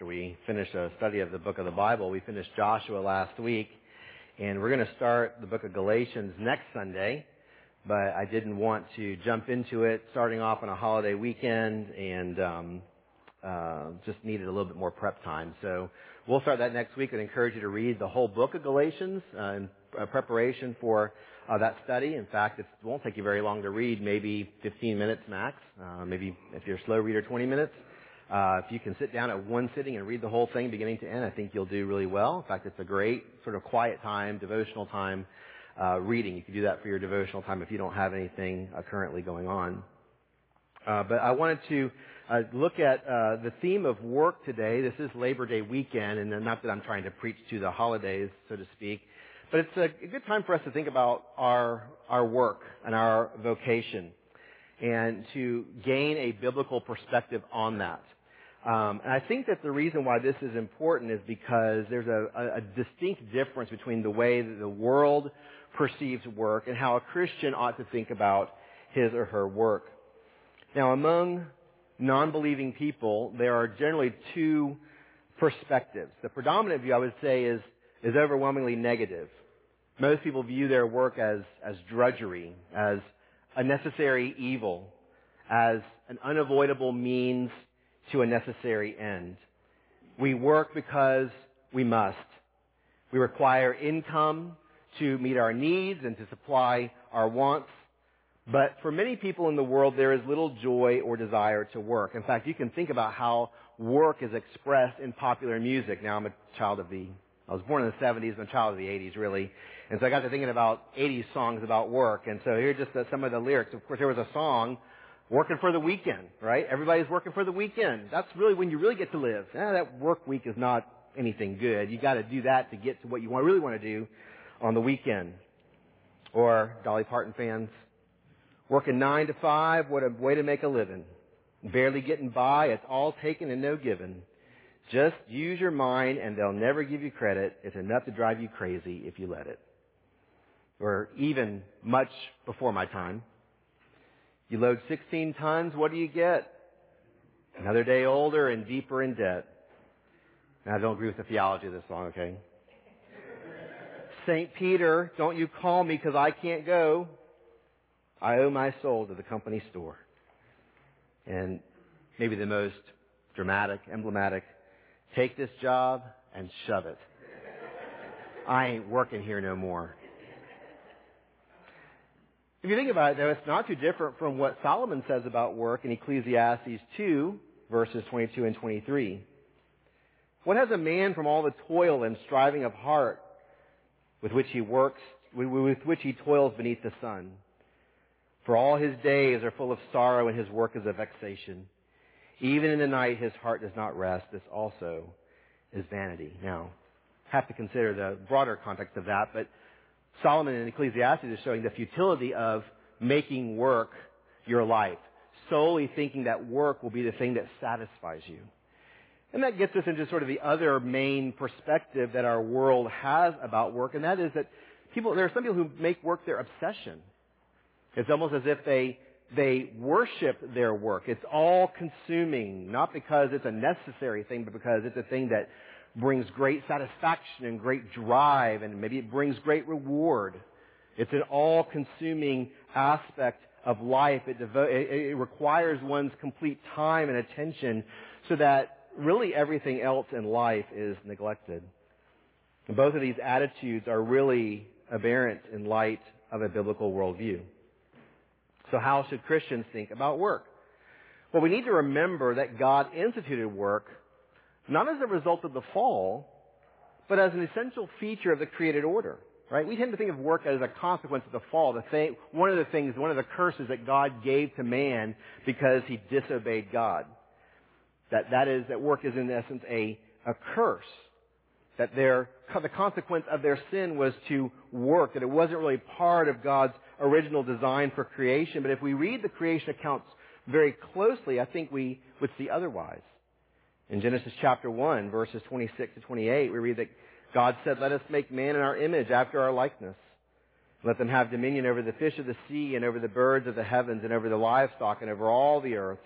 after we finish a study of the book of the Bible. We finished Joshua last week, and we're going to start the book of Galatians next Sunday. But I didn't want to jump into it starting off on a holiday weekend, and um, uh, just needed a little bit more prep time. So we'll start that next week. I'd encourage you to read the whole book of Galatians uh, in uh, preparation for uh, that study. In fact, it won't take you very long to read, maybe 15 minutes max. Uh, maybe if you're a slow reader, 20 minutes. Uh, if you can sit down at one sitting and read the whole thing beginning to end, I think you'll do really well. In fact, it's a great sort of quiet time, devotional time, uh, reading. You can do that for your devotional time if you don't have anything uh, currently going on. Uh, but I wanted to uh, look at uh, the theme of work today. This is Labor Day weekend, and not that I'm trying to preach to the holidays, so to speak, but it's a, good time for us to think about our our work and our vocation, and to gain a biblical perspective on that. Um, and I think that the reason why this is important is because there's a, a, distinct difference between the way that the world perceives work and how a Christian ought to think about his or her work. Now, among non-believing people, there are generally two perspectives. The predominant view, I would say, is, is overwhelmingly negative. Most people view their work as, as drudgery, as a necessary evil, as an unavoidable means to a necessary end. We work because we must. We require income to meet our needs and to supply our wants. But for many people in the world, there is little joy or desire to work. In fact, you can think about how work is expressed in popular music. Now, I'm a child of the, I was born in the 70s, I'm a child of the 80s, really. And so I got to thinking about 80s songs about work. And so here are just some of the lyrics. Of course, there was a song working for the weekend, right? Everybody's working for the weekend. That's really when you really get to live. Eh, that work week is not anything good. You got to do that to get to what you really want to do on the weekend. Or Dolly Parton fans, working nine to five, what a way to make a living. Barely getting by, it's all taken and no given. Just use your mind and they'll never give you credit. It's enough to drive you crazy if you let it. Or even much before my time, you load 16 tons, what do you get? Another day older and deeper in debt. Now, I don't agree with the theology of this song, okay? St. Peter, don't you call me because I can't go. I owe my soul to the company store. And maybe the most dramatic, emblematic, take this job and shove it. I ain't working here no more. If you think about it, though, it's not too different from what Solomon says about work in Ecclesiastes 2, verses 22 and 23. What has a man from all the toil and striving of heart with which he works, with which he toils beneath the sun? For all his days are full of sorrow and his work is a vexation. Even in the night his heart does not rest. This also is vanity. Now, have to consider the broader context of that, but Solomon in Ecclesiastes is showing the futility of making work your life, solely thinking that work will be the thing that satisfies you. And that gets us into sort of the other main perspective that our world has about work, and that is that people, there are some people who make work their obsession. It's almost as if they, they worship their work. It's all consuming, not because it's a necessary thing, but because it's a thing that brings great satisfaction and great drive, and maybe it brings great reward. It's an all-consuming aspect of life. It, devo- it, it requires one's complete time and attention so that really everything else in life is neglected. And both of these attitudes are really aberrant in light of a biblical worldview. So how should Christians think about work? Well, we need to remember that God instituted work not as a result of the fall, but as an essential feature of the created order. Right? We tend to think of work as a consequence of the fall. The thing, one of the things, one of the curses that God gave to man because he disobeyed God. That, that is, that work is in essence a, a curse. That their, the consequence of their sin was to work, that it wasn't really part of God's original design for creation. But if we read the creation accounts very closely, I think we would see otherwise. In Genesis chapter 1, verses 26 to 28, we read that God said, Let us make man in our image after our likeness. Let them have dominion over the fish of the sea and over the birds of the heavens and over the livestock and over all the earth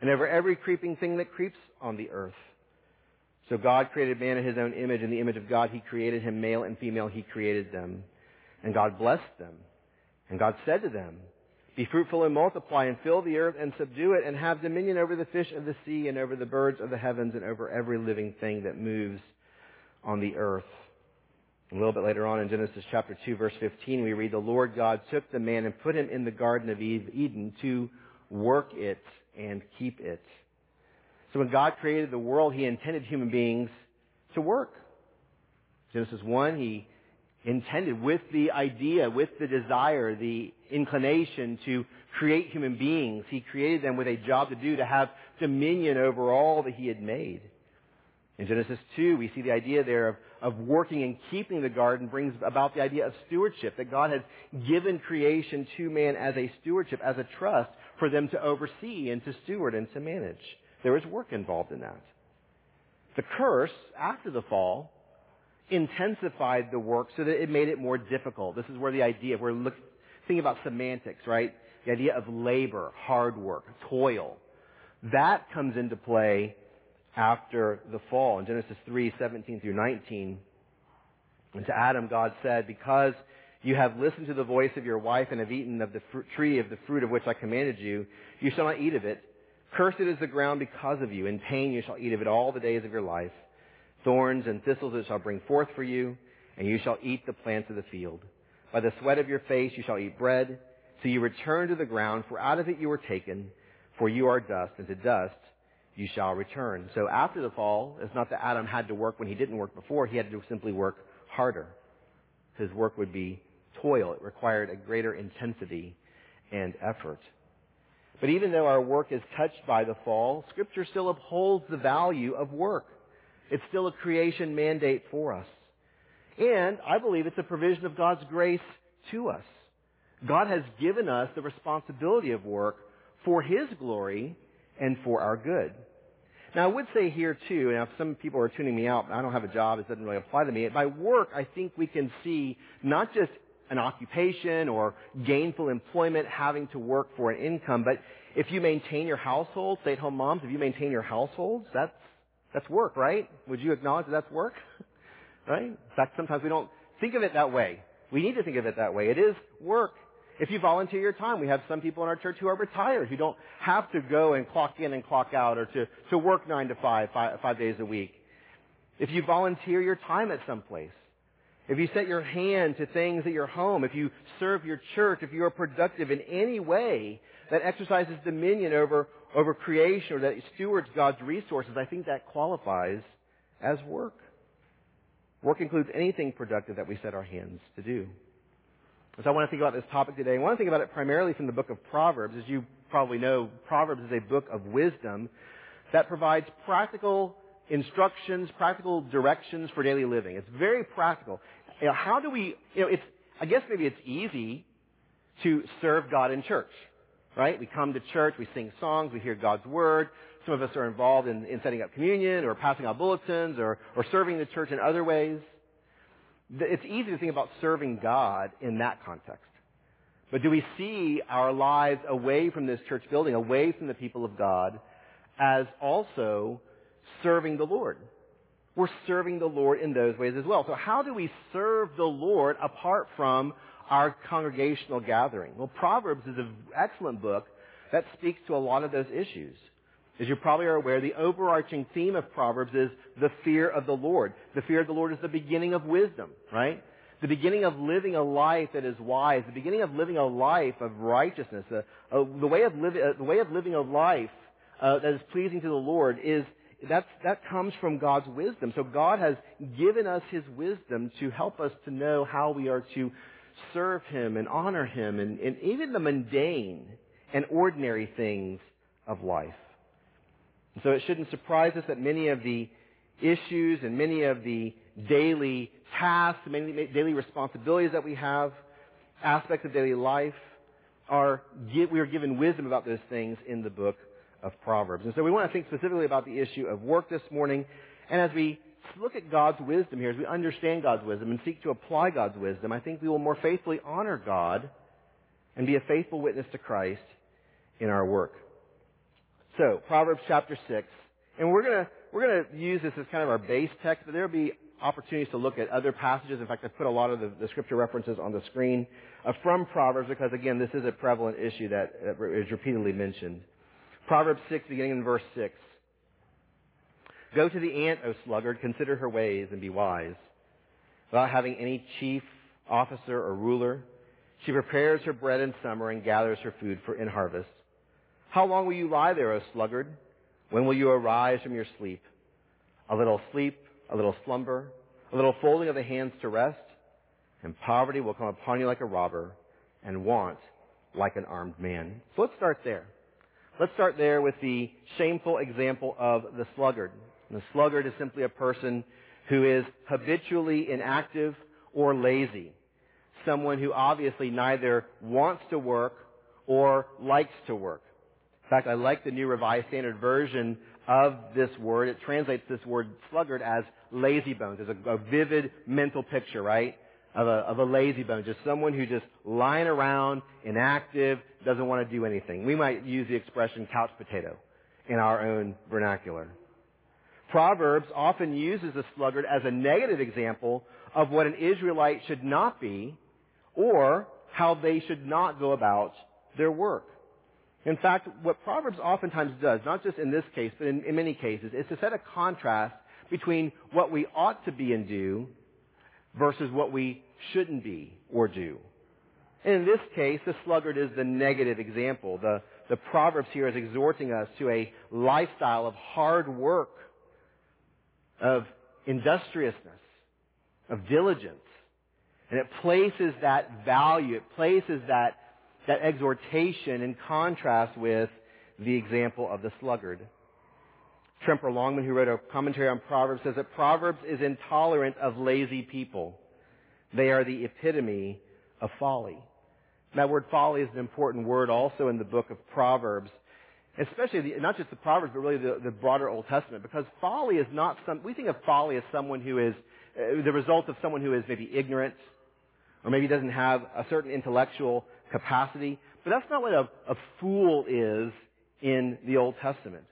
and over every creeping thing that creeps on the earth. So God created man in his own image. In the image of God, he created him, male and female, he created them. And God blessed them. And God said to them, Be fruitful and multiply and fill the earth and subdue it and have dominion over the fish of the sea and over the birds of the heavens and over every living thing that moves on the earth. A little bit later on in Genesis chapter 2 verse 15 we read, The Lord God took the man and put him in the garden of Eden to work it and keep it. So when God created the world, He intended human beings to work. Genesis 1, He intended with the idea, with the desire, the inclination to create human beings. He created them with a job to do, to have dominion over all that He had made. In Genesis 2, we see the idea there of, of working and keeping the garden brings about the idea of stewardship, that God has given creation to man as a stewardship, as a trust for them to oversee and to steward and to manage. There is work involved in that. The curse, after the fall, intensified the work so that it made it more difficult. This is where the idea, we're look, thinking about semantics, right? The idea of labor, hard work, toil. That comes into play after the fall. In Genesis 3, 17 through 19, and to Adam God said, because you have listened to the voice of your wife and have eaten of the fruit, tree of the fruit of which I commanded you, you shall not eat of it. Cursed is the ground because of you. In pain you shall eat of it all the days of your life. Thorns and thistles it shall bring forth for you, and you shall eat the plants of the field. By the sweat of your face you shall eat bread, so you return to the ground, for out of it you were taken, for you are dust, and to dust you shall return. So after the fall, it's not that Adam had to work when he didn't work before, he had to simply work harder. His work would be toil. It required a greater intensity and effort. But even though our work is touched by the fall, Scripture still upholds the value of work. It's still a creation mandate for us. And I believe it's a provision of God's grace to us. God has given us the responsibility of work for His glory and for our good. Now, I would say here too, and if some people are tuning me out, I don't have a job, it doesn't really apply to me. By work, I think we can see not just an occupation or gainful employment having to work for an income, but if you maintain your household, stay-at-home moms, if you maintain your households, that's, that's work, right? Would you acknowledge that that's work? right? In fact, sometimes we don't think of it that way. We need to think of it that way. It is work. If you volunteer your time, we have some people in our church who are retired, who don't have to go and clock in and clock out or to, to work nine to five, five, five days a week. If you volunteer your time at some place, if you set your hand to things at your home, if you serve your church, if you are productive in any way that exercises dominion over, over creation or that stewards God's resources, I think that qualifies as work. Work includes anything productive that we set our hands to do. So I want to think about this topic today. I want to think about it primarily from the book of Proverbs. As you probably know, Proverbs is a book of wisdom that provides practical instructions, practical directions for daily living. It's very practical. You know, how do we, you know, it's, I guess maybe it's easy to serve God in church, right? We come to church, we sing songs, we hear God's word. Some of us are involved in, in setting up communion or passing out bulletins or, or serving the church in other ways it's easy to think about serving God in that context. But do we see our lives away from this church building, away from the people of God, as also serving the Lord? We're serving the Lord in those ways as well. So how do we serve the Lord apart from our congregational gathering? Well, Proverbs is an excellent book that speaks to a lot of those issues. As you probably are aware, the overarching theme of Proverbs is the fear of the Lord. The fear of the Lord is the beginning of wisdom, right? The beginning of living a life that is wise. The beginning of living a life of righteousness. Uh, uh, the way of living, uh, the way of living a life uh, that is pleasing to the Lord is that's, that comes from God's wisdom. So God has given us His wisdom to help us to know how we are to serve Him and honor Him and, and even the mundane and ordinary things of life. So it shouldn't surprise us that many of the issues and many of the daily tasks, many daily responsibilities that we have, aspects of daily life, are we are given wisdom about those things in the book of Proverbs. And so we want to think specifically about the issue of work this morning. And as we look at God's wisdom here, as we understand God's wisdom and seek to apply God's wisdom, I think we will more faithfully honor God and be a faithful witness to Christ in our work. So, Proverbs chapter 6. And we're to we're to use this as kind of our base text, but there will be opportunities to look at other passages. In fact, I've put a lot of the, the scripture references on the screen uh, from Proverbs because, again, this is a prevalent issue that is repeatedly mentioned. Proverbs 6, beginning in verse 6. Go to the ant, O sluggard, consider her ways and be wise. Without having any chief, officer, or ruler, she prepares her bread in summer and gathers her food for in harvest. How long will you lie there, O sluggard? When will you arise from your sleep? A little sleep, a little slumber, a little folding of the hands to rest, and poverty will come upon you like a robber, and want like an armed man. So let's start there. Let's start there with the shameful example of the sluggard. And the sluggard is simply a person who is habitually inactive or lazy. Someone who obviously neither wants to work or likes to work. In fact, I like the New Revised Standard Version of this word. It translates this word sluggard as lazy bones. A, a vivid mental picture, right? Of a, of a lazy bone. Just someone who's just lying around, inactive, doesn't want to do anything. We might use the expression couch potato in our own vernacular. Proverbs often uses the sluggard as a negative example of what an Israelite should not be or how they should not go about their work. In fact, what Proverbs oftentimes does, not just in this case, but in, in, many cases, is to set a contrast between what we ought to be and do versus what we shouldn't be or do. And in this case, the sluggard is the negative example. The, the Proverbs here is exhorting us to a lifestyle of hard work, of industriousness, of diligence. And it places that value, it places that that exhortation in contrast with the example of the sluggard. Tremper Longman, who wrote a commentary on Proverbs, says that Proverbs is intolerant of lazy people. They are the epitome of folly. That word folly is an important word also in the book of Proverbs, especially the, not just the Proverbs, but really the, the, broader Old Testament, because folly is not some, we think of folly as someone who is uh, the result of someone who is maybe ignorant, or maybe doesn't have a certain intellectual capacity. But that's not what a, a fool is in the Old Testament.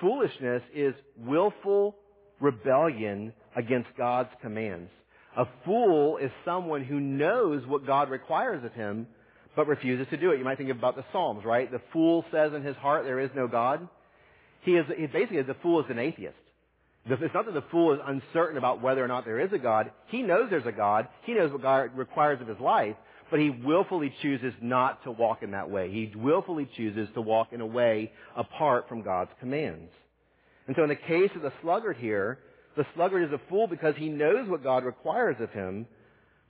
Foolishness is willful rebellion against God's commands. A fool is someone who knows what God requires of him, but refuses to do it. You might think about the Psalms, right? The fool says in his heart, there is no God. He is, he basically, the fool is an atheist. It's not that the fool is uncertain about whether or not there is a God. He knows there's a God. He knows what God requires of his life but he willfully chooses not to walk in that way. He willfully chooses to walk in a way apart from God's commands. And so in the case of the sluggard here, the sluggard is a fool because he knows what God requires of him,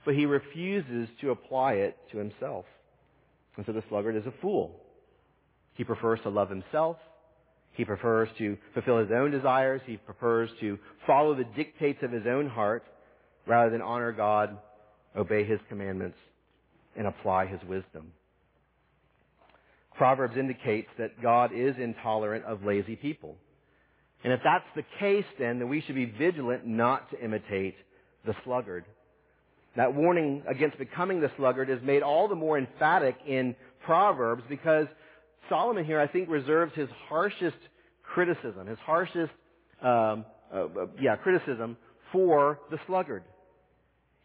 but he refuses to apply it to himself. And so the sluggard is a fool. He prefers to love himself. He prefers to fulfill his own desires. He prefers to follow the dictates of his own heart rather than honor God, obey his commandments, and apply his wisdom. Proverbs indicates that God is intolerant of lazy people. And if that's the case, then, then we should be vigilant not to imitate the sluggard. That warning against becoming the sluggard is made all the more emphatic in Proverbs because Solomon here, I think, reserves his harshest criticism, his harshest, um, uh, uh yeah, criticism for the sluggard.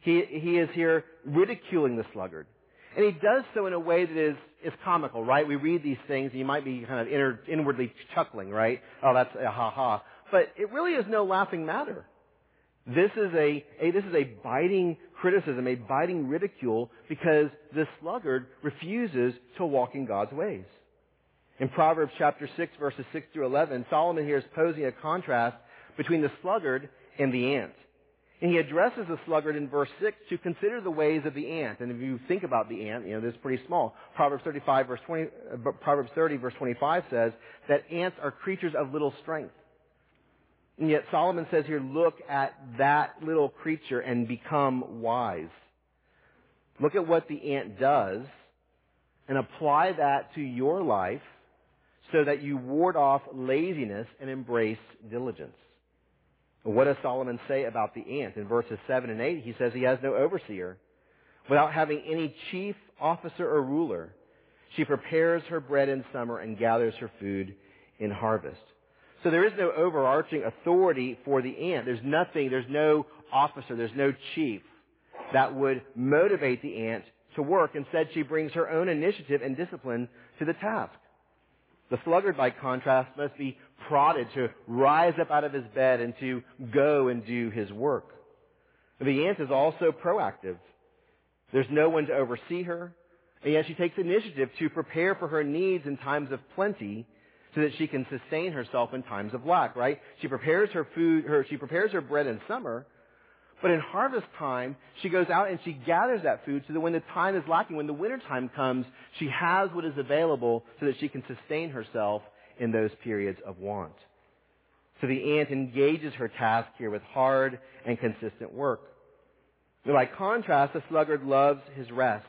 He, he is here ridiculing the sluggard. And he does so in a way that is, is comical, right? We read these things and you might be kind of inner, inwardly chuckling, right? Oh, that's a ha ha. But it really is no laughing matter. This is a, a, this is a biting criticism, a biting ridicule because the sluggard refuses to walk in God's ways. In Proverbs chapter 6 verses 6 through 11, Solomon here is posing a contrast between the sluggard and the ant. And he addresses the sluggard in verse 6 to consider the ways of the ant. And if you think about the ant, you know, this is pretty small. Proverbs 35 verse 20, uh, Proverbs 30 verse 25 says that ants are creatures of little strength. And yet Solomon says here, look at that little creature and become wise. Look at what the ant does and apply that to your life so that you ward off laziness and embrace diligence. What does Solomon say about the ant? In verses 7 and 8, he says he has no overseer. Without having any chief, officer, or ruler, she prepares her bread in summer and gathers her food in harvest. So there is no overarching authority for the ant. There's nothing, there's no officer, there's no chief that would motivate the ant to work. Instead, she brings her own initiative and discipline to the task. The sluggard, by contrast, must be prodded to rise up out of his bed and to go and do his work. The ant is also proactive. There's no one to oversee her, and yet she takes initiative to prepare for her needs in times of plenty so that she can sustain herself in times of lack, right? She prepares her food, her, she prepares her bread in summer, but in harvest time, she goes out and she gathers that food so that when the time is lacking, when the winter time comes, she has what is available so that she can sustain herself in those periods of want. So the ant engages her task here with hard and consistent work. By contrast, the sluggard loves his rest.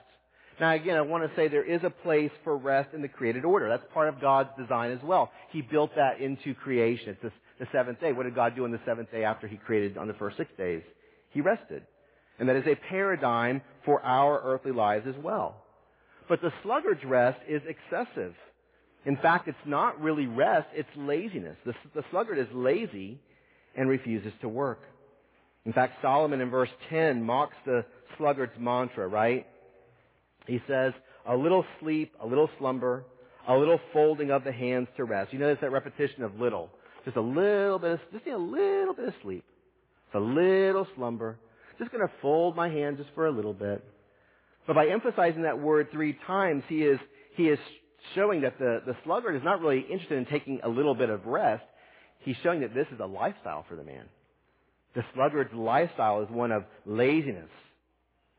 Now again, I want to say there is a place for rest in the created order. That's part of God's design as well. He built that into creation. It's the, the seventh day. What did God do on the seventh day after he created on the first six days? He rested. And that is a paradigm for our earthly lives as well. But the sluggard's rest is excessive. In fact, it's not really rest, it's laziness. The, the sluggard is lazy and refuses to work. In fact, Solomon in verse 10 mocks the sluggard's mantra, right? He says, a little sleep, a little slumber, a little folding of the hands to rest. You notice that repetition of little. Just a little bit of, just a little bit of sleep. It's a little slumber. Just going to fold my hands just for a little bit. But by emphasizing that word three times, he is, he is showing that the, the sluggard is not really interested in taking a little bit of rest. He's showing that this is a lifestyle for the man. The sluggard's lifestyle is one of laziness,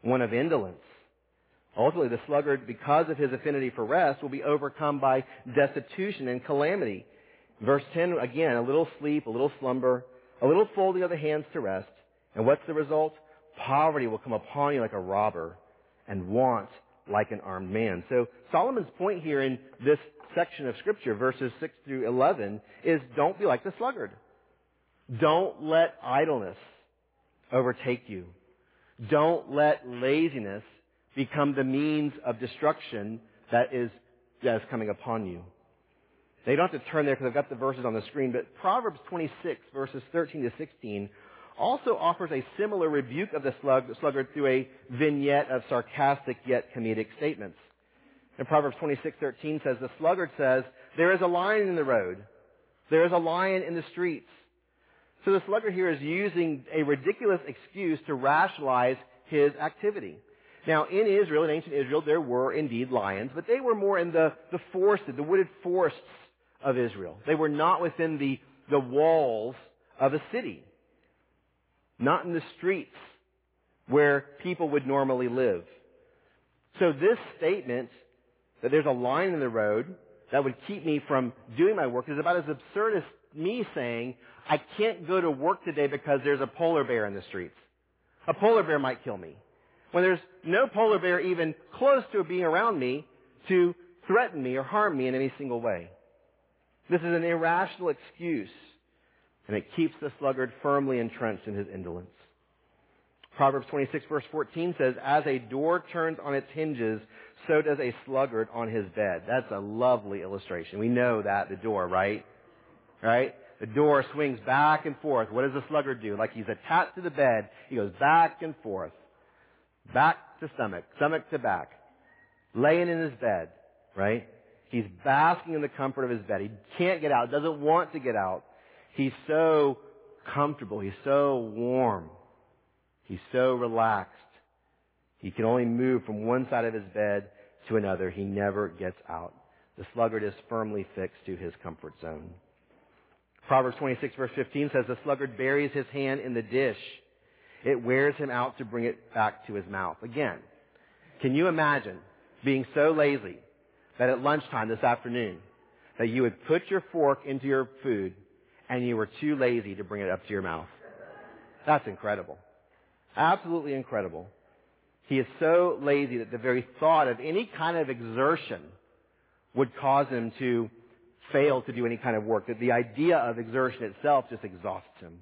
one of indolence. Ultimately, the sluggard, because of his affinity for rest, will be overcome by destitution and calamity. Verse 10, again, a little sleep, a little slumber, a little folding of the hands to rest. And what's the result? Poverty will come upon you like a robber and want like an armed man. So Solomon's point here in this section of scripture, verses 6 through 11, is don't be like the sluggard. Don't let idleness overtake you. Don't let laziness become the means of destruction that is, that is coming upon you. They don't have to turn there because I've got the verses on the screen, but Proverbs 26 verses 13 to 16 also offers a similar rebuke of the sluggard through a vignette of sarcastic yet comedic statements. And Proverbs 26:13 says, "The sluggard says, there is a lion in the road. There is a lion in the streets." So the sluggard here is using a ridiculous excuse to rationalize his activity. Now, in Israel, in ancient Israel, there were indeed lions, but they were more in the, the forested, the wooded forests of Israel. They were not within the, the walls of a city. Not in the streets where people would normally live. So this statement that there's a line in the road that would keep me from doing my work is about as absurd as me saying, I can't go to work today because there's a polar bear in the streets. A polar bear might kill me. When there's no polar bear even close to being around me to threaten me or harm me in any single way. This is an irrational excuse, and it keeps the sluggard firmly entrenched in his indolence. Proverbs 26 verse 14 says, As a door turns on its hinges, so does a sluggard on his bed. That's a lovely illustration. We know that, the door, right? Right? The door swings back and forth. What does the sluggard do? Like he's attached to the bed, he goes back and forth. Back to stomach, stomach to back. Laying in his bed, right? He's basking in the comfort of his bed. He can't get out, doesn't want to get out. He's so comfortable. He's so warm. He's so relaxed. He can only move from one side of his bed to another. He never gets out. The sluggard is firmly fixed to his comfort zone. Proverbs 26 verse 15 says, the sluggard buries his hand in the dish. It wears him out to bring it back to his mouth. Again, can you imagine being so lazy that at lunchtime this afternoon, that you would put your fork into your food and you were too lazy to bring it up to your mouth? That's incredible. Absolutely incredible. He is so lazy that the very thought of any kind of exertion would cause him to fail to do any kind of work, that the idea of exertion itself just exhausts him.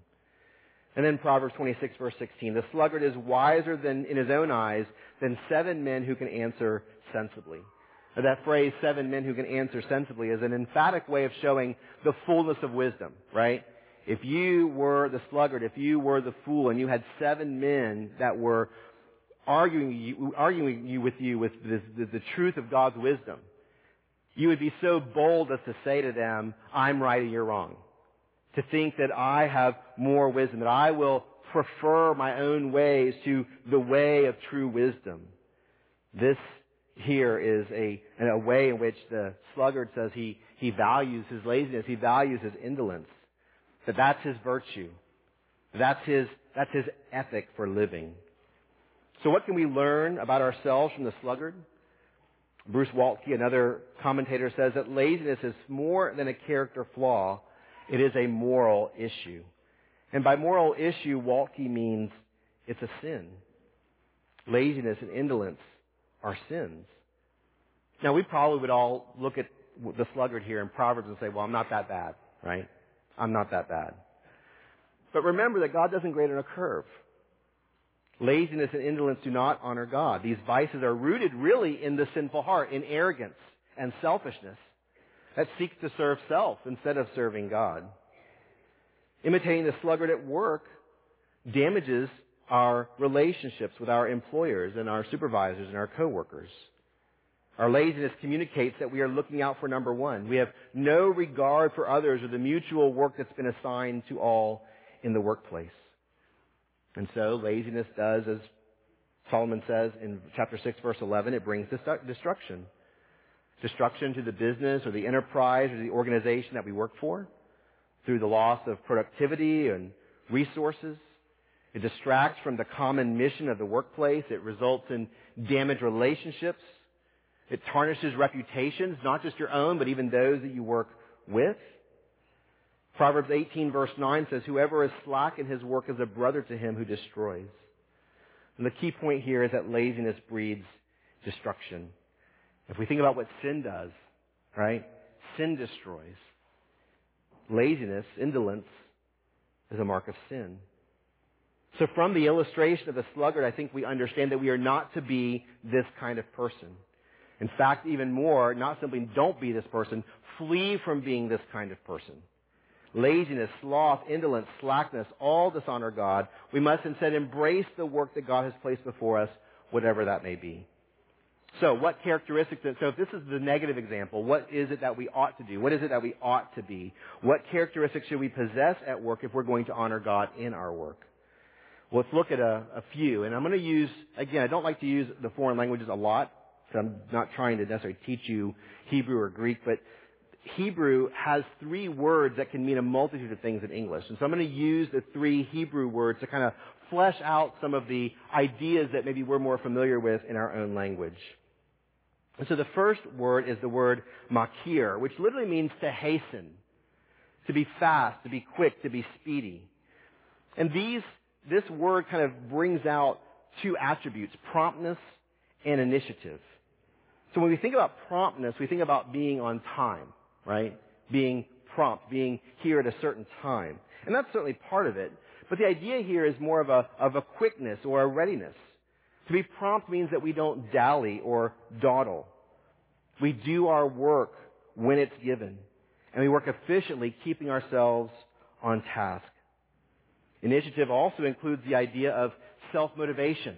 And then Proverbs 26 verse 16, the sluggard is wiser than, in his own eyes, than seven men who can answer sensibly. That phrase, seven men who can answer sensibly, is an emphatic way of showing the fullness of wisdom, right? If you were the sluggard, if you were the fool, and you had seven men that were arguing you, arguing you with you with the, the truth of God's wisdom, you would be so bold as to say to them, I'm right and you're wrong. To think that I have more wisdom, that I will prefer my own ways to the way of true wisdom. This here is a, a way in which the sluggard says he, he values his laziness, he values his indolence, that that's his virtue. That's his, that's his ethic for living. So what can we learn about ourselves from the sluggard? Bruce Waltke, another commentator, says that laziness is more than a character flaw. It is a moral issue. And by moral issue, Waltke means it's a sin. Laziness and indolence are sins. Now, we probably would all look at the sluggard here in Proverbs and say, well, I'm not that bad, right? I'm not that bad. But remember that God doesn't grade on a curve. Laziness and indolence do not honor God. These vices are rooted really in the sinful heart, in arrogance and selfishness that seeks to serve self instead of serving God. Imitating the sluggard at work damages our relationships with our employers and our supervisors and our coworkers. Our laziness communicates that we are looking out for number one. We have no regard for others or the mutual work that's been assigned to all in the workplace. And so laziness does, as Solomon says in chapter 6 verse 11, it brings destruction. Destruction to the business or the enterprise or the organization that we work for through the loss of productivity and resources. It distracts from the common mission of the workplace. It results in damaged relationships. It tarnishes reputations, not just your own, but even those that you work with. Proverbs 18 verse 9 says, whoever is slack in his work is a brother to him who destroys. And the key point here is that laziness breeds destruction. If we think about what sin does, right? Sin destroys. Laziness, indolence, is a mark of sin. So from the illustration of the sluggard, I think we understand that we are not to be this kind of person. In fact, even more, not simply don't be this person, flee from being this kind of person. Laziness, sloth, indolence, slackness, all dishonor God. We must instead embrace the work that God has placed before us, whatever that may be. So what characteristics, so if this is the negative example, what is it that we ought to do? What is it that we ought to be? What characteristics should we possess at work if we're going to honor God in our work? Well, let's look at a, a few. And I'm going to use, again, I don't like to use the foreign languages a lot. So I'm not trying to necessarily teach you Hebrew or Greek, but Hebrew has three words that can mean a multitude of things in English. And so I'm going to use the three Hebrew words to kind of flesh out some of the ideas that maybe we're more familiar with in our own language. And so the first word is the word makir, which literally means to hasten, to be fast, to be quick, to be speedy. And these this word kind of brings out two attributes, promptness and initiative. So when we think about promptness, we think about being on time, right? Being prompt, being here at a certain time. And that's certainly part of it. But the idea here is more of a, of a quickness or a readiness. To be prompt means that we don't dally or dawdle. We do our work when it's given. And we work efficiently, keeping ourselves on task. Initiative also includes the idea of self-motivation.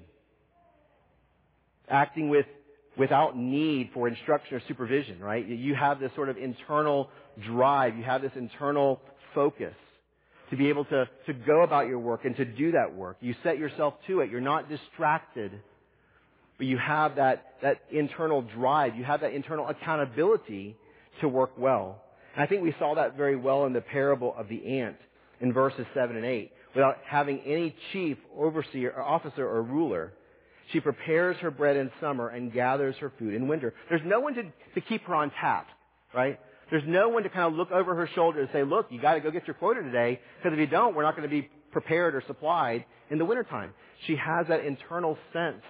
Acting with, without need for instruction or supervision, right? You have this sort of internal drive. You have this internal focus to be able to, to go about your work and to do that work. You set yourself to it. You're not distracted, but you have that, that internal drive. You have that internal accountability to work well. And I think we saw that very well in the parable of the ant in verses 7 and 8 without having any chief, overseer, or officer, or ruler. She prepares her bread in summer and gathers her food in winter. There's no one to, to keep her on tap, right? There's no one to kind of look over her shoulder and say, look, you gotta go get your quota today, because if you don't, we're not gonna be prepared or supplied in the wintertime. She has that internal sense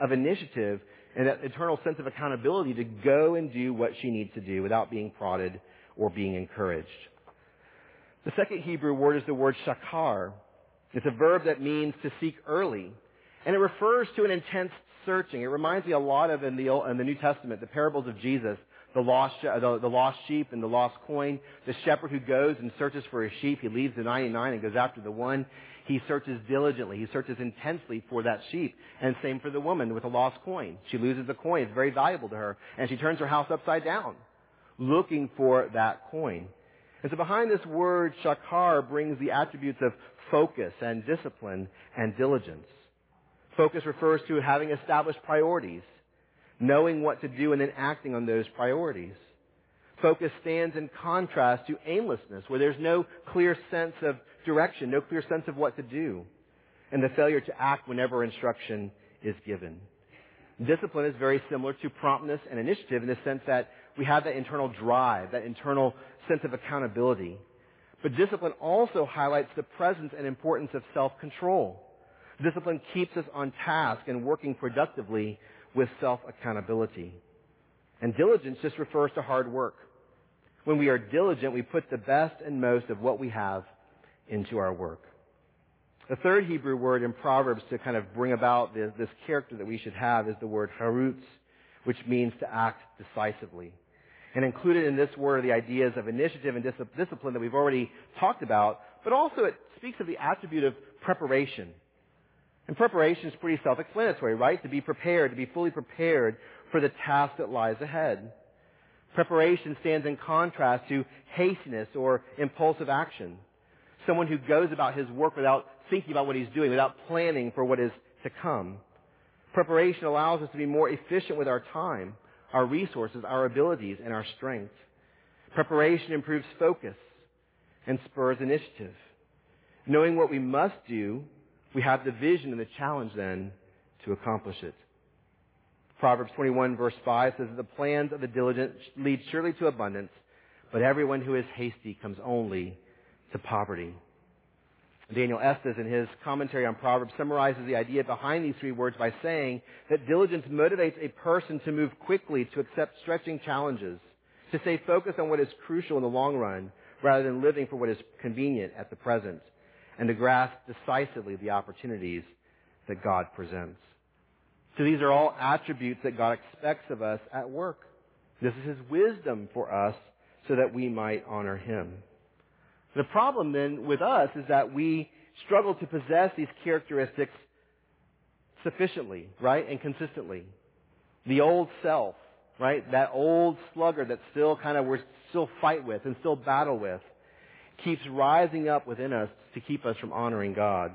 of initiative and that internal sense of accountability to go and do what she needs to do without being prodded or being encouraged. The second Hebrew word is the word shakar, it's a verb that means to seek early. And it refers to an intense searching. It reminds me a lot of in the, in the New Testament, the parables of Jesus, the lost, uh, the, the lost sheep and the lost coin. The shepherd who goes and searches for his sheep, he leaves the 99 and goes after the one. He searches diligently. He searches intensely for that sheep. And same for the woman with the lost coin. She loses the coin. It's very valuable to her. And she turns her house upside down looking for that coin. And so behind this word, shakar brings the attributes of focus and discipline and diligence. Focus refers to having established priorities, knowing what to do and then acting on those priorities. Focus stands in contrast to aimlessness, where there's no clear sense of direction, no clear sense of what to do, and the failure to act whenever instruction is given. Discipline is very similar to promptness and initiative in the sense that we have that internal drive, that internal sense of accountability. But discipline also highlights the presence and importance of self-control. Discipline keeps us on task and working productively with self-accountability. And diligence just refers to hard work. When we are diligent, we put the best and most of what we have into our work. The third Hebrew word in Proverbs to kind of bring about this, this character that we should have is the word harutz, which means to act decisively. And included in this word are the ideas of initiative and discipline that we've already talked about, but also it speaks of the attribute of preparation. And preparation is pretty self-explanatory, right? To be prepared, to be fully prepared for the task that lies ahead. Preparation stands in contrast to hastiness or impulsive action. Someone who goes about his work without thinking about what he's doing, without planning for what is to come. Preparation allows us to be more efficient with our time, our resources, our abilities, and our strength. Preparation improves focus and spurs initiative. Knowing what we must do, we have the vision and the challenge then to accomplish it. Proverbs 21 verse 5 says, that The plans of the diligent lead surely to abundance, but everyone who is hasty comes only to poverty. Daniel Estes, in his commentary on Proverbs, summarizes the idea behind these three words by saying that diligence motivates a person to move quickly to accept stretching challenges, to stay focused on what is crucial in the long run, rather than living for what is convenient at the present, and to grasp decisively the opportunities that God presents. So these are all attributes that God expects of us at work. This is His wisdom for us so that we might honor Him. The problem then with us is that we struggle to possess these characteristics sufficiently, right, and consistently. The old self, right, that old slugger that still kind of we're still fight with and still battle with, keeps rising up within us to keep us from honoring God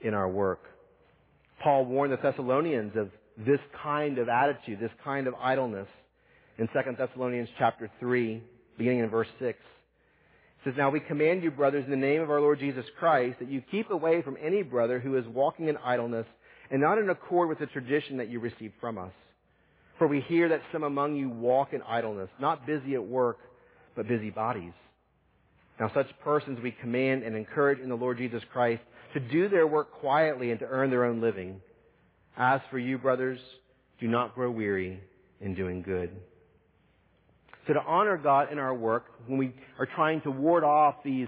in our work. Paul warned the Thessalonians of this kind of attitude, this kind of idleness in 2 Thessalonians chapter 3, beginning in verse 6 says, Now we command you, brothers, in the name of our Lord Jesus Christ, that you keep away from any brother who is walking in idleness and not in accord with the tradition that you received from us. For we hear that some among you walk in idleness, not busy at work, but busy bodies. Now such persons we command and encourage in the Lord Jesus Christ to do their work quietly and to earn their own living. As for you, brothers, do not grow weary in doing good. So to honor God in our work, when we are trying to ward off these,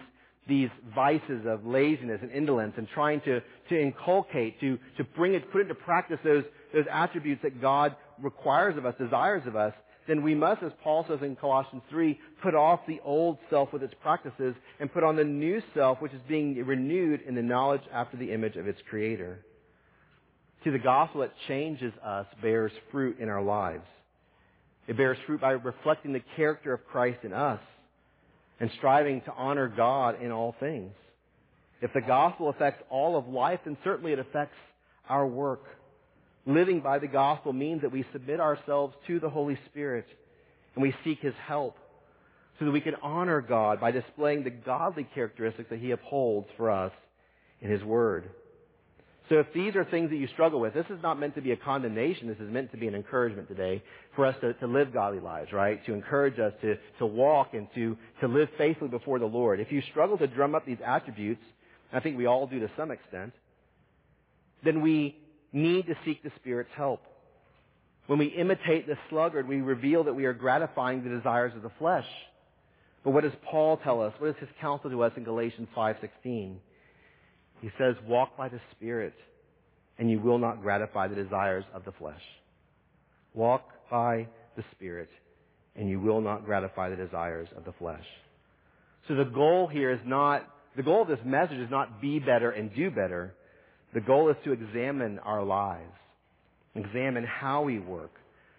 these vices of laziness and indolence and trying to, to inculcate, to, to bring it, put into practice those, those attributes that God requires of us, desires of us, then we must, as Paul says in Colossians 3, put off the old self with its practices and put on the new self which is being renewed in the knowledge after the image of its creator. See, the gospel that changes us bears fruit in our lives. It bears fruit by reflecting the character of Christ in us and striving to honor God in all things. If the gospel affects all of life, then certainly it affects our work. Living by the gospel means that we submit ourselves to the Holy Spirit and we seek His help so that we can honor God by displaying the godly characteristics that He upholds for us in His Word. So if these are things that you struggle with, this is not meant to be a condemnation. This is meant to be an encouragement today for us to, to live godly lives, right? To encourage us to, to walk and to, to live faithfully before the Lord. If you struggle to drum up these attributes, I think we all do to some extent, then we need to seek the Spirit's help. When we imitate the sluggard, we reveal that we are gratifying the desires of the flesh. But what does Paul tell us? What is his counsel to us in Galatians 5:16? He says, walk by the Spirit, and you will not gratify the desires of the flesh. Walk by the Spirit, and you will not gratify the desires of the flesh. So the goal here is not, the goal of this message is not be better and do better. The goal is to examine our lives, examine how we work,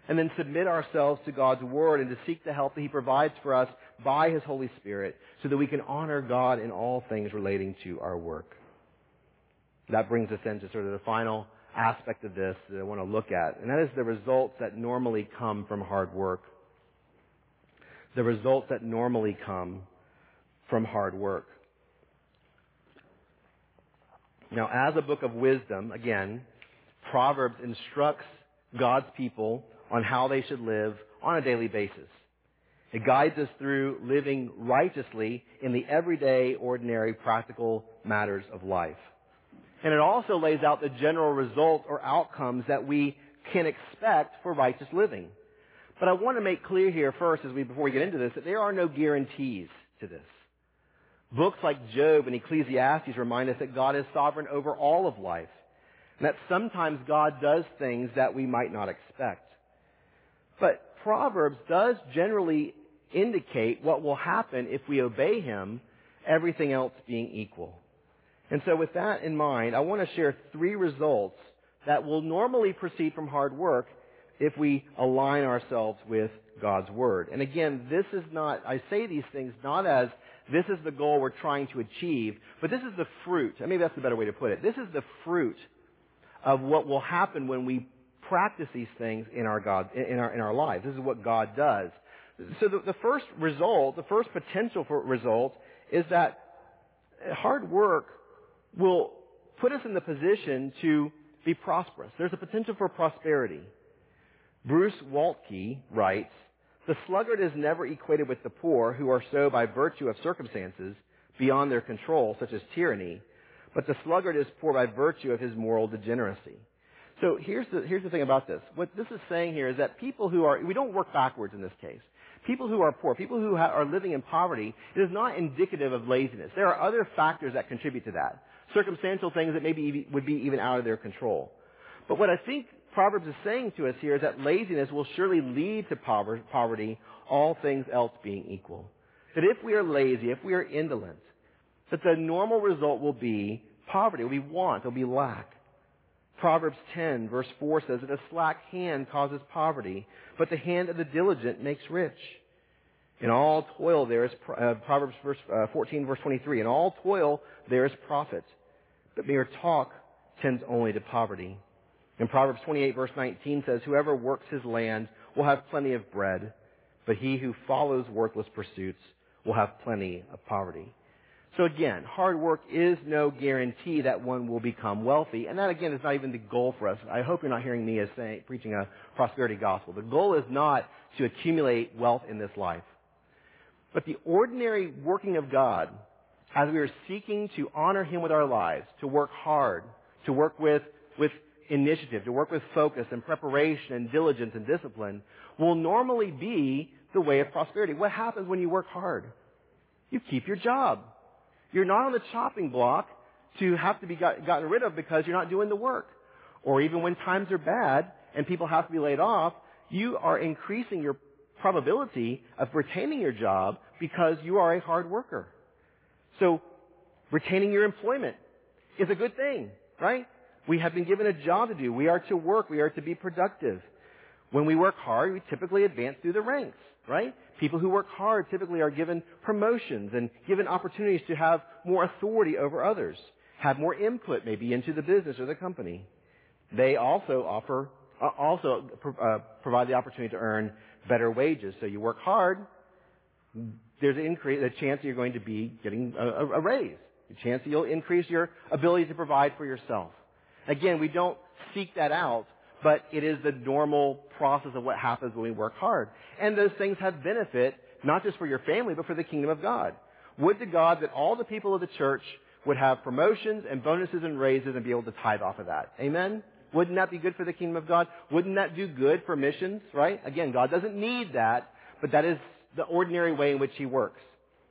and then submit ourselves to God's Word and to seek the help that He provides for us by His Holy Spirit so that we can honor God in all things relating to our work. That brings us into sort of the final aspect of this that I want to look at, and that is the results that normally come from hard work. The results that normally come from hard work. Now, as a book of wisdom, again, Proverbs instructs God's people on how they should live on a daily basis. It guides us through living righteously in the everyday, ordinary, practical matters of life. And it also lays out the general results or outcomes that we can expect for righteous living. But I want to make clear here first, as we before we get into this, that there are no guarantees to this. Books like Job and Ecclesiastes remind us that God is sovereign over all of life, and that sometimes God does things that we might not expect. But Proverbs does generally indicate what will happen if we obey Him, everything else being equal. And so with that in mind, I want to share three results that will normally proceed from hard work if we align ourselves with God's Word. And again, this is not, I say these things not as this is the goal we're trying to achieve, but this is the fruit. Maybe that's the better way to put it. This is the fruit of what will happen when we practice these things in our God, in our, in our lives. This is what God does. So the, the first result, the first potential for result is that hard work will put us in the position to be prosperous. There's a potential for prosperity. Bruce Waltke writes, the sluggard is never equated with the poor who are so by virtue of circumstances beyond their control, such as tyranny, but the sluggard is poor by virtue of his moral degeneracy. So here's the, here's the thing about this. What this is saying here is that people who are, we don't work backwards in this case. People who are poor, people who ha- are living in poverty, it is not indicative of laziness. There are other factors that contribute to that. Circumstantial things that maybe would be even out of their control. But what I think Proverbs is saying to us here is that laziness will surely lead to poverty, all things else being equal. That if we are lazy, if we are indolent, that the normal result will be poverty, it will be want, it will be lack. Proverbs 10 verse 4 says that a slack hand causes poverty, but the hand of the diligent makes rich. In all toil there is, uh, Proverbs verse, uh, 14 verse 23, in all toil there is profit, but mere talk tends only to poverty. In Proverbs 28 verse 19 says, whoever works his land will have plenty of bread, but he who follows worthless pursuits will have plenty of poverty. So again, hard work is no guarantee that one will become wealthy, and that again is not even the goal for us. I hope you're not hearing me as saying, preaching a prosperity gospel. The goal is not to accumulate wealth in this life. But the ordinary working of God, as we are seeking to honor Him with our lives, to work hard, to work with, with initiative, to work with focus and preparation and diligence and discipline will normally be the way of prosperity. What happens when you work hard? You keep your job. You're not on the chopping block to have to be got, gotten rid of because you're not doing the work. Or even when times are bad and people have to be laid off, you are increasing your probability of retaining your job because you are a hard worker. So retaining your employment is a good thing, right? We have been given a job to do. We are to work. We are to be productive. When we work hard, we typically advance through the ranks, right? People who work hard typically are given promotions and given opportunities to have more authority over others, have more input maybe into the business or the company. They also offer, uh, also uh, provide the opportunity to earn better wages. So you work hard, there's an increase, a chance that you're going to be getting a, a raise, a chance that you'll increase your ability to provide for yourself. Again, we don't seek that out, but it is the normal process of what happens when we work hard. And those things have benefit, not just for your family, but for the kingdom of God. Would to God that all the people of the church would have promotions and bonuses and raises and be able to tithe off of that. Amen? Wouldn't that be good for the kingdom of God? Wouldn't that do good for missions, right? Again, God doesn't need that, but that is the ordinary way in which He works.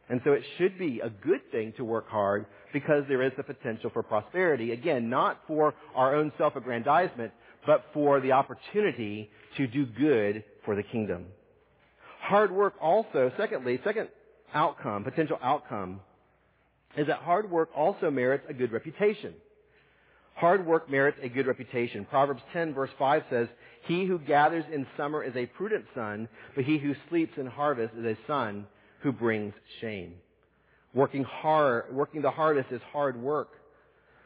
And so it should be a good thing to work hard because there is the potential for prosperity. Again, not for our own self-aggrandizement, but for the opportunity to do good for the kingdom. Hard work also, secondly, second outcome, potential outcome, is that hard work also merits a good reputation. Hard work merits a good reputation. Proverbs 10 verse 5 says, He who gathers in summer is a prudent son, but he who sleeps in harvest is a son who brings shame. Working hard, working the hardest is hard work.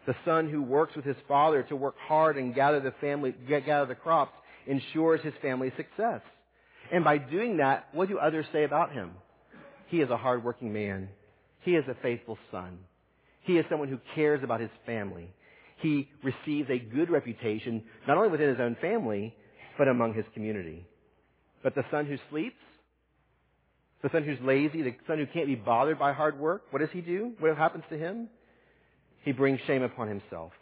The son who works with his father to work hard and gather the family, gather the crops ensures his family's success. And by doing that, what do others say about him? He is a hardworking man. He is a faithful son. He is someone who cares about his family. He receives a good reputation, not only within his own family, but among his community. But the son who sleeps, the son who's lazy, the son who can't be bothered by hard work, what does he do? What happens to him? He brings shame upon himself.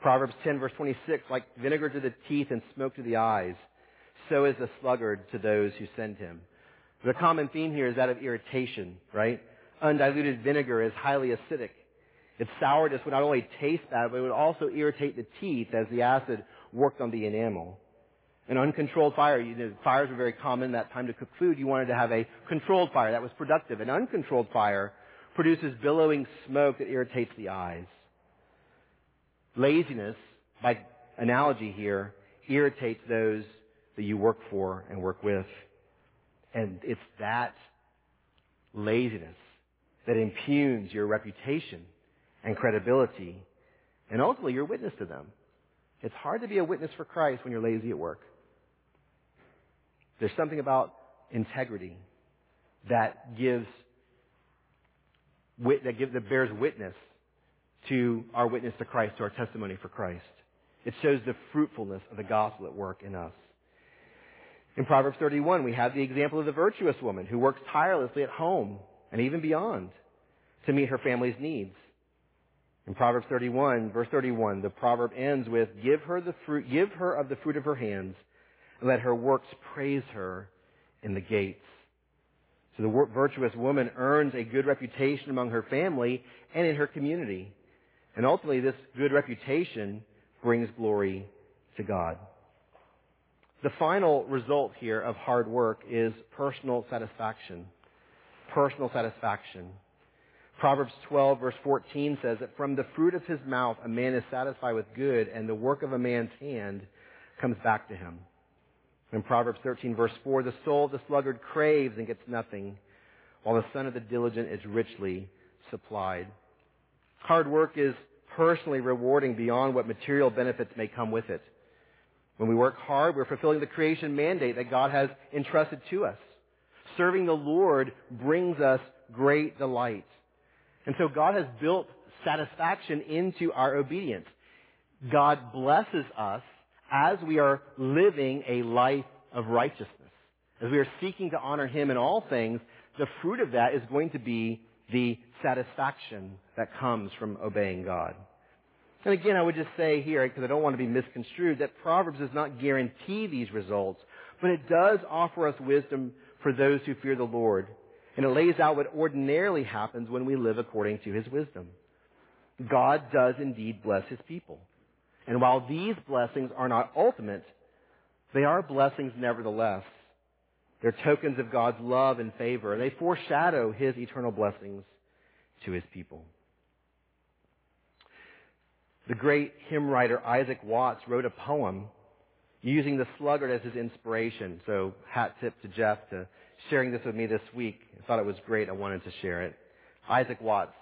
Proverbs 10 verse 26, like vinegar to the teeth and smoke to the eyes, so is the sluggard to those who send him. The common theme here is that of irritation, right? Undiluted vinegar is highly acidic. Its sourness would not only taste bad, but it would also irritate the teeth as the acid worked on the enamel. An uncontrolled fire, you know, fires were very common that time to cook food. You wanted to have a controlled fire that was productive. An uncontrolled fire produces billowing smoke that irritates the eyes. Laziness, by analogy here, irritates those that you work for and work with. And it's that laziness that impugns your reputation and credibility and ultimately your witness to them. It's hard to be a witness for Christ when you're lazy at work. There's something about integrity that gives that that bears witness to our witness to Christ, to our testimony for Christ. It shows the fruitfulness of the gospel at work in us. In Proverbs 31, we have the example of the virtuous woman who works tirelessly at home and even beyond to meet her family's needs. In Proverbs 31, verse 31, the proverb ends with, give her the fruit, give her of the fruit of her hands, and let her works praise her in the gates. So the virtuous woman earns a good reputation among her family and in her community. And ultimately this good reputation brings glory to God. The final result here of hard work is personal satisfaction. Personal satisfaction. Proverbs 12 verse 14 says that from the fruit of his mouth a man is satisfied with good and the work of a man's hand comes back to him. In Proverbs 13 verse 4, the soul of the sluggard craves and gets nothing, while the son of the diligent is richly supplied. Hard work is personally rewarding beyond what material benefits may come with it. When we work hard, we're fulfilling the creation mandate that God has entrusted to us. Serving the Lord brings us great delight. And so God has built satisfaction into our obedience. God blesses us as we are living a life of righteousness. As we are seeking to honor Him in all things, the fruit of that is going to be the satisfaction that comes from obeying God. And again, I would just say here, because I don't want to be misconstrued, that Proverbs does not guarantee these results, but it does offer us wisdom for those who fear the Lord. And it lays out what ordinarily happens when we live according to His wisdom. God does indeed bless His people. And while these blessings are not ultimate, they are blessings nevertheless. They're tokens of God's love and favor. And they foreshadow His eternal blessings to His people. The great hymn writer Isaac Watts wrote a poem using the sluggard as his inspiration. So hat tip to Jeff to sharing this with me this week. I thought it was great. I wanted to share it. Isaac Watts,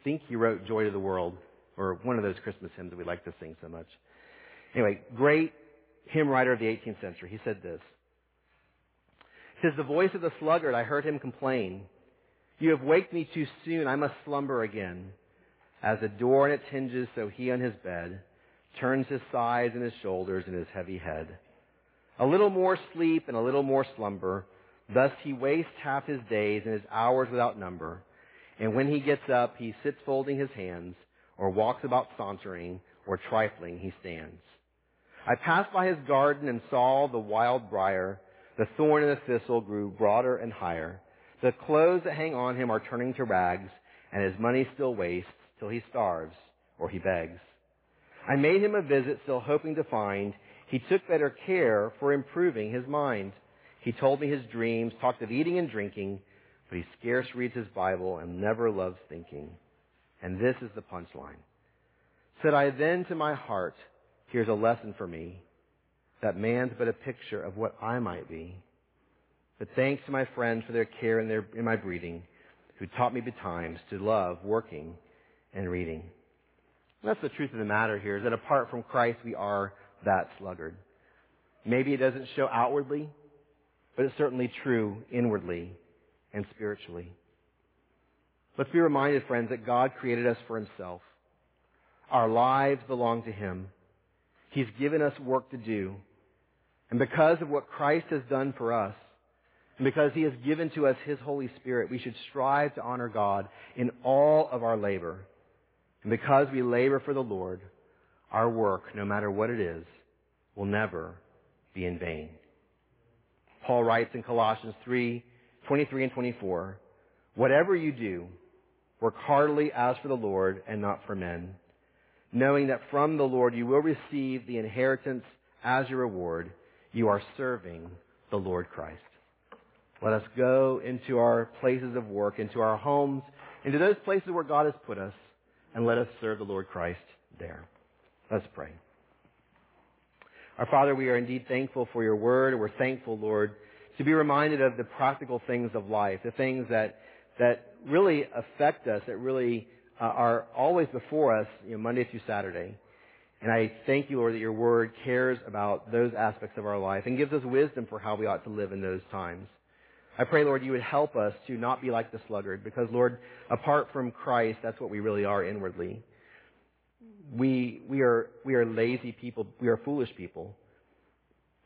I think he wrote Joy to the World, or one of those Christmas hymns that we like to sing so much. Anyway, great hymn writer of the 18th century. He said this. Says, the voice of the sluggard, I heard him complain. You have waked me too soon. I must slumber again. As the door on its hinges, so he on his bed turns his sides and his shoulders and his heavy head. A little more sleep and a little more slumber. Thus he wastes half his days and his hours without number. And when he gets up, he sits folding his hands, or walks about sauntering, or trifling he stands. I passed by his garden and saw the wild briar. The thorn and the thistle grew broader and higher. The clothes that hang on him are turning to rags, and his money still wastes till he starves or he begs. I made him a visit still hoping to find he took better care for improving his mind. He told me his dreams, talked of eating and drinking, but he scarce reads his Bible and never loves thinking. And this is the punchline. Said I then to my heart, here's a lesson for me, that man's but a picture of what I might be. But thanks to my friends for their care in, their, in my breeding, who taught me betimes to love working and reading. And that's the truth of the matter here, is that apart from Christ, we are that sluggard. Maybe it doesn't show outwardly, but it's certainly true inwardly and spiritually. Let's be reminded, friends, that God created us for himself. Our lives belong to him. He's given us work to do. And because of what Christ has done for us, and because he has given to us his Holy Spirit, we should strive to honor God in all of our labor. And because we labor for the Lord, our work, no matter what it is, will never be in vain. Paul writes in Colossians 3, 23 and 24, Whatever you do, work heartily as for the Lord and not for men, knowing that from the Lord you will receive the inheritance as your reward. You are serving the Lord Christ. Let us go into our places of work, into our homes, into those places where God has put us, and let us serve the Lord Christ there. Let's pray. Our Father, we are indeed thankful for your word. We're thankful, Lord, to be reminded of the practical things of life, the things that, that really affect us, that really uh, are always before us, you know, Monday through Saturday. And I thank you, Lord, that your word cares about those aspects of our life and gives us wisdom for how we ought to live in those times. I pray, Lord, you would help us to not be like the sluggard because, Lord, apart from Christ, that's what we really are inwardly. We, we, are, we are lazy people. We are foolish people.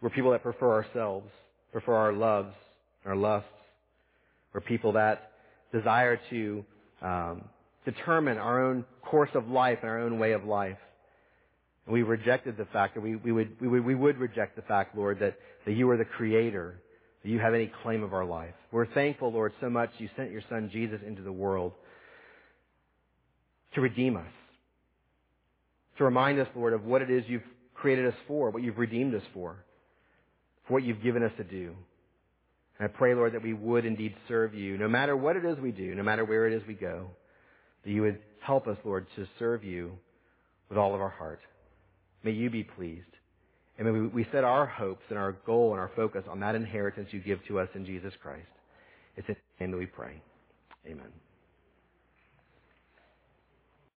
We're people that prefer ourselves, prefer our loves, our lusts. We're people that desire to um, determine our own course of life and our own way of life. And we rejected the fact that we, we, would, we, would, we would reject the fact, Lord, that, that you are the creator that you have any claim of our life. We're thankful, Lord, so much you sent your son Jesus into the world to redeem us. To remind us, Lord, of what it is you've created us for, what you've redeemed us for, for what you've given us to do. And I pray, Lord, that we would indeed serve you, no matter what it is we do, no matter where it is we go, that you would help us, Lord, to serve you with all of our heart. May you be pleased. And may we set our hopes and our goal and our focus on that inheritance you give to us in Jesus Christ. It's in Him that we pray. Amen.